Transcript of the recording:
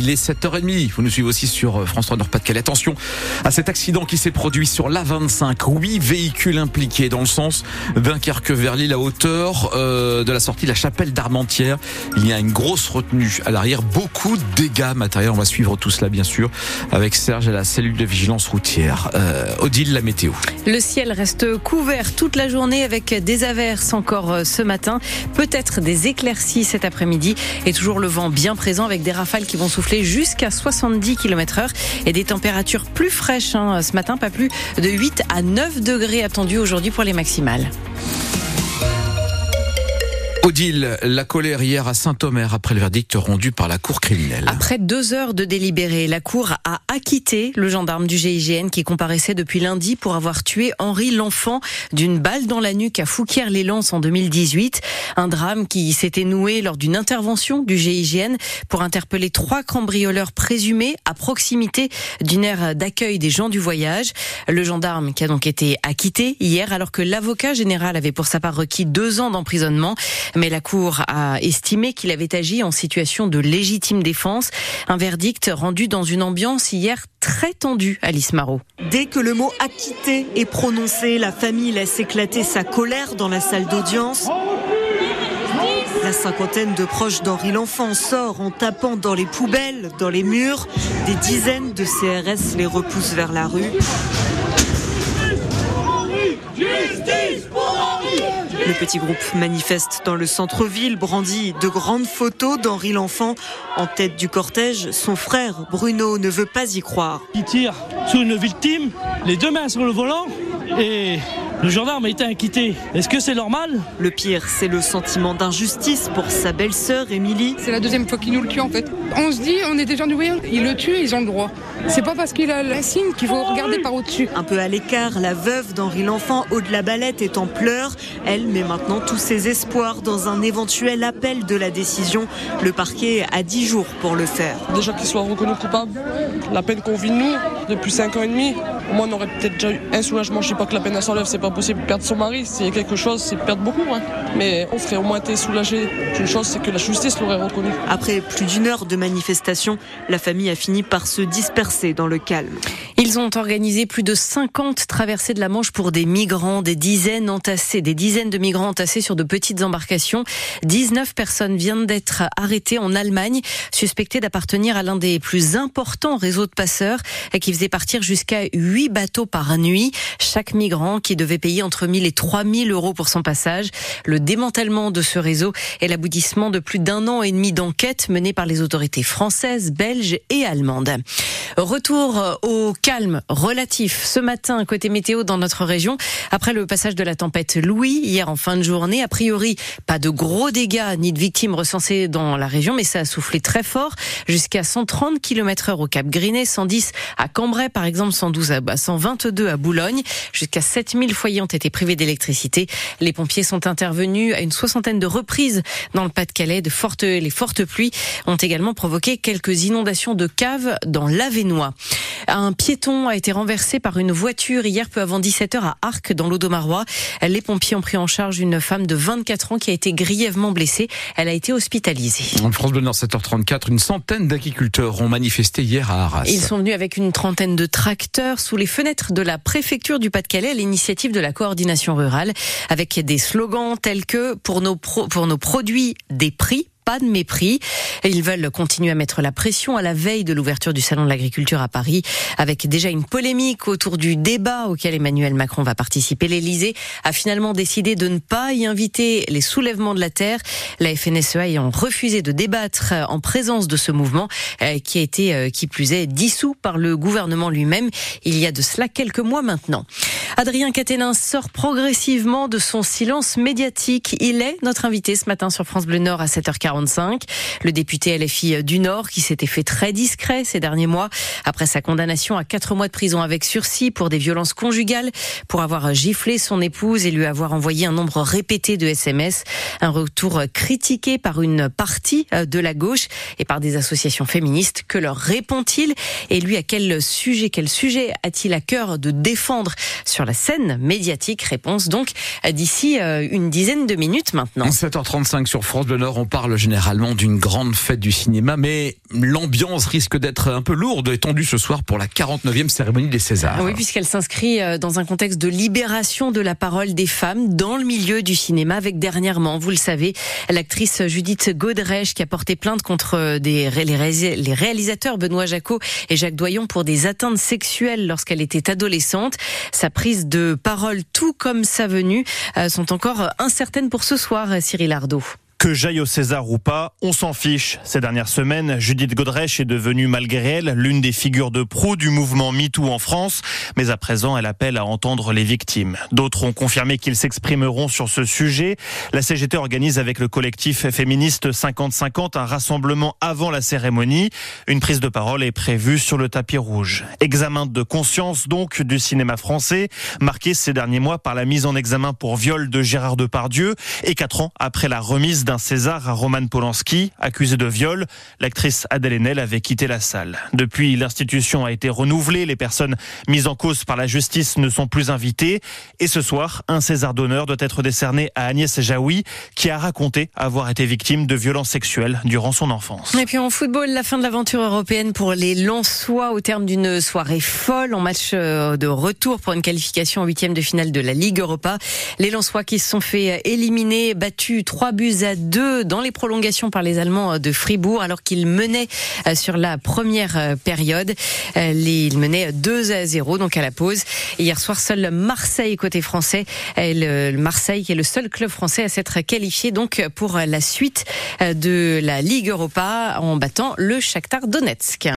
il est 7h30. Vous nous suivez aussi sur euh, France 3 Nord-Pas-de-Calais. Attention à cet accident qui s'est produit sur l'A25. Huit véhicules impliqués dans le sens vers Lille à hauteur euh, de la sortie de la chapelle d'Armentières. Il y a une grosse retenue à l'arrière. Beaucoup de dégâts matériels. On va suivre tout cela, bien sûr, avec Serge à la cellule de vigilance routière. Euh, Odile, la météo. Le ciel reste couvert toute la journée avec des averses encore ce matin. Peut-être des éclaircies cet après-midi et toujours le vent bien présent avec des rafales qui vont souffler jusqu'à 70 km heure et des températures plus fraîches hein, ce matin, pas plus de 8 à 9 degrés attendus aujourd'hui pour les maximales. Odile, la colère hier à Saint-Omer après le verdict rendu par la Cour criminelle. Après deux heures de délibéré, la Cour a acquitté le gendarme du GIGN qui comparaissait depuis lundi pour avoir tué Henri L'Enfant d'une balle dans la nuque à Fouquier-les-Lances en 2018. Un drame qui s'était noué lors d'une intervention du GIGN pour interpeller trois cambrioleurs présumés à proximité d'une aire d'accueil des gens du voyage. Le gendarme qui a donc été acquitté hier alors que l'avocat général avait pour sa part requis deux ans d'emprisonnement. Mais la Cour a estimé qu'il avait agi en situation de légitime défense. Un verdict rendu dans une ambiance hier très tendue, Alice Marot. Dès que le mot acquitté est prononcé, la famille laisse éclater sa colère dans la salle d'audience. La cinquantaine de proches d'Henri L'Enfant sort en tapant dans les poubelles, dans les murs. Des dizaines de CRS les repoussent vers la rue. Le petit groupe manifeste dans le centre-ville, brandit de grandes photos d'Henri L'Enfant. En tête du cortège, son frère Bruno ne veut pas y croire. Il tire sur une victime, les deux mains sur le volant, et le gendarme a été inquiété. Est-ce que c'est normal? Le pire, c'est le sentiment d'injustice pour sa belle-sœur Émilie. C'est la deuxième fois qu'il nous le tue en fait. On se dit, on est des gens du voyage, ils le tuent, ils ont le droit. C'est pas parce qu'il a l'insigne qu'il faut regarder par au-dessus. Un peu à l'écart, la veuve d'Henri L'Enfant, Aude la Balette, est en pleurs. Elle met maintenant tous ses espoirs dans un éventuel appel de la décision. Le parquet a 10 jours pour le faire. Déjà qu'il soit reconnu coupable, la peine qu'on vit nous depuis 5 ans et demi, au moins on aurait peut-être déjà eu un soulagement. Je sais pas que la peine s'enlève, c'est pas possible de perdre son mari. C'est quelque chose, c'est perdre beaucoup. Hein. Mais on serait au moins été soulagé. Une chose, c'est que la justice l'aurait reconnu. Après plus d'une heure de manifestation, la famille a fini par se disperser dans le calme. Ils ont organisé plus de 50 traversées de la Manche pour des migrants, des dizaines entassés, des dizaines de migrants entassés sur de petites embarcations. 19 personnes viennent d'être arrêtées en Allemagne, suspectées d'appartenir à l'un des plus importants réseaux de passeurs qui faisait partir jusqu'à 8 bateaux par nuit. Chaque migrant qui devait payer entre 1000 et 3000 euros pour son passage. Le démantèlement de ce réseau est l'aboutissement de plus d'un an et demi d'enquête menée par les autorités françaises, belges et allemandes. Retour au calme relatif ce matin côté météo dans notre région après le passage de la tempête Louis hier en fin de journée. A priori, pas de gros dégâts ni de victimes recensées dans la région, mais ça a soufflé très fort jusqu'à 130 km heure au Cap Grinet, 110 à Cambrai par exemple, 112 à 122 à Boulogne. Jusqu'à 7000 foyers ont été privés d'électricité. Les pompiers sont intervenus à une soixantaine de reprises dans le Pas-de-Calais. Les fortes pluies ont également provoqué quelques inondations de caves dans Un piéton a été renversé par une voiture hier peu avant 17h à Arc dans l'Audomarois. Les pompiers ont pris en charge une femme de 24 ans qui a été grièvement blessée. Elle a été hospitalisée. En France Bleu Nord 7h34, une centaine d'agriculteurs ont manifesté hier à Arras. Ils sont venus avec une trentaine de tracteurs sous les fenêtres de la préfecture du Pas-de-Calais à l'initiative de la coordination rurale avec des slogans tels que pour nos, pro, pour nos produits des prix pas de mépris. Ils veulent continuer à mettre la pression à la veille de l'ouverture du Salon de l'agriculture à Paris, avec déjà une polémique autour du débat auquel Emmanuel Macron va participer. L'Elysée a finalement décidé de ne pas y inviter les soulèvements de la terre, la FNSEA ayant refusé de débattre en présence de ce mouvement, euh, qui a été, euh, qui plus est, dissous par le gouvernement lui-même il y a de cela quelques mois maintenant. Adrien Caténin sort progressivement de son silence médiatique. Il est notre invité ce matin sur France Bleu Nord à 7h40. 45. Le député LFI du Nord qui s'était fait très discret ces derniers mois après sa condamnation à quatre mois de prison avec sursis pour des violences conjugales, pour avoir giflé son épouse et lui avoir envoyé un nombre répété de SMS. Un retour critiqué par une partie de la gauche et par des associations féministes. Que leur répond-il? Et lui, à quel sujet, quel sujet a-t-il à cœur de défendre sur la scène médiatique Réponse donc d'ici euh, une dizaine de minutes maintenant. 7h35 sur France Bleu Nord, on parle généralement d'une grande fête du cinéma, mais l'ambiance risque d'être un peu lourde et tendue ce soir pour la 49e cérémonie des Césars. Oui, puisqu'elle s'inscrit euh, dans un contexte de libération de la parole des femmes dans le milieu du cinéma, avec dernièrement, vous le savez, l'actrice Judith Godrèche qui a porté plainte contre euh, des, les réalisateurs Benoît Jacot et Jacques Doyon pour des atteintes sexuelles lorsqu'elle était adolescente. Sa prise de parole, tout comme sa venue, euh, sont encore incertaines pour ce soir, Cyril Ardo. Que j'aille au César ou pas, on s'en fiche. Ces dernières semaines, Judith Godrèche est devenue, malgré elle, l'une des figures de proue du mouvement MeToo en France. Mais à présent, elle appelle à entendre les victimes. D'autres ont confirmé qu'ils s'exprimeront sur ce sujet. La CGT organise avec le collectif féministe 50-50 un rassemblement avant la cérémonie. Une prise de parole est prévue sur le tapis rouge. Examen de conscience donc du cinéma français, marqué ces derniers mois par la mise en examen pour viol de Gérard Depardieu et quatre ans après la remise d'un César à Roman Polanski, accusé de viol. L'actrice Adèle Haenel avait quitté la salle. Depuis, l'institution a été renouvelée. Les personnes mises en cause par la justice ne sont plus invitées. Et ce soir, un César d'honneur doit être décerné à Agnès Jaoui, qui a raconté avoir été victime de violences sexuelles durant son enfance. Et puis en football, la fin de l'aventure européenne pour les Lensois au terme d'une soirée folle en match euh, de retour pour une qualification en huitième de finale de la Ligue Europa. Les Lensois qui se sont fait éliminer, battus 3 buts à 2 dans les prolongations par les Allemands de Fribourg alors qu'ils menaient euh, sur la première euh, période. Euh, ils menaient 2 à 0 donc à la pause. hier soir, seul Marseille côté français, le Marseille qui est le seul club français à s'être qualifié donc pour la suite de la Ligue Europa en battant le Shakhtar Donetsk.